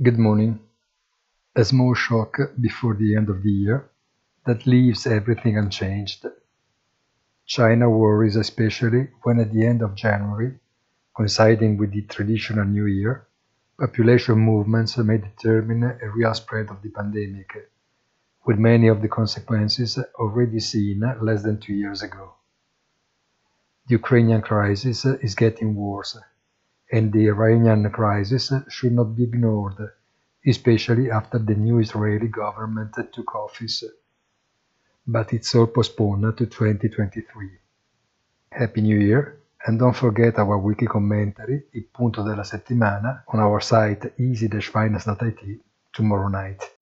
Good morning. A small shock before the end of the year that leaves everything unchanged. China worries especially when at the end of January, coinciding with the traditional New Year, population movements may determine a real spread of the pandemic, with many of the consequences already seen less than two years ago. The Ukrainian crisis is getting worse, and the Iranian crisis should not be ignored, especially after the new Israeli government took office. But it's all postponed to 2023. Happy New Year, and don't forget our weekly commentary, Il punto della settimana, on our site easy-finance.it tomorrow night.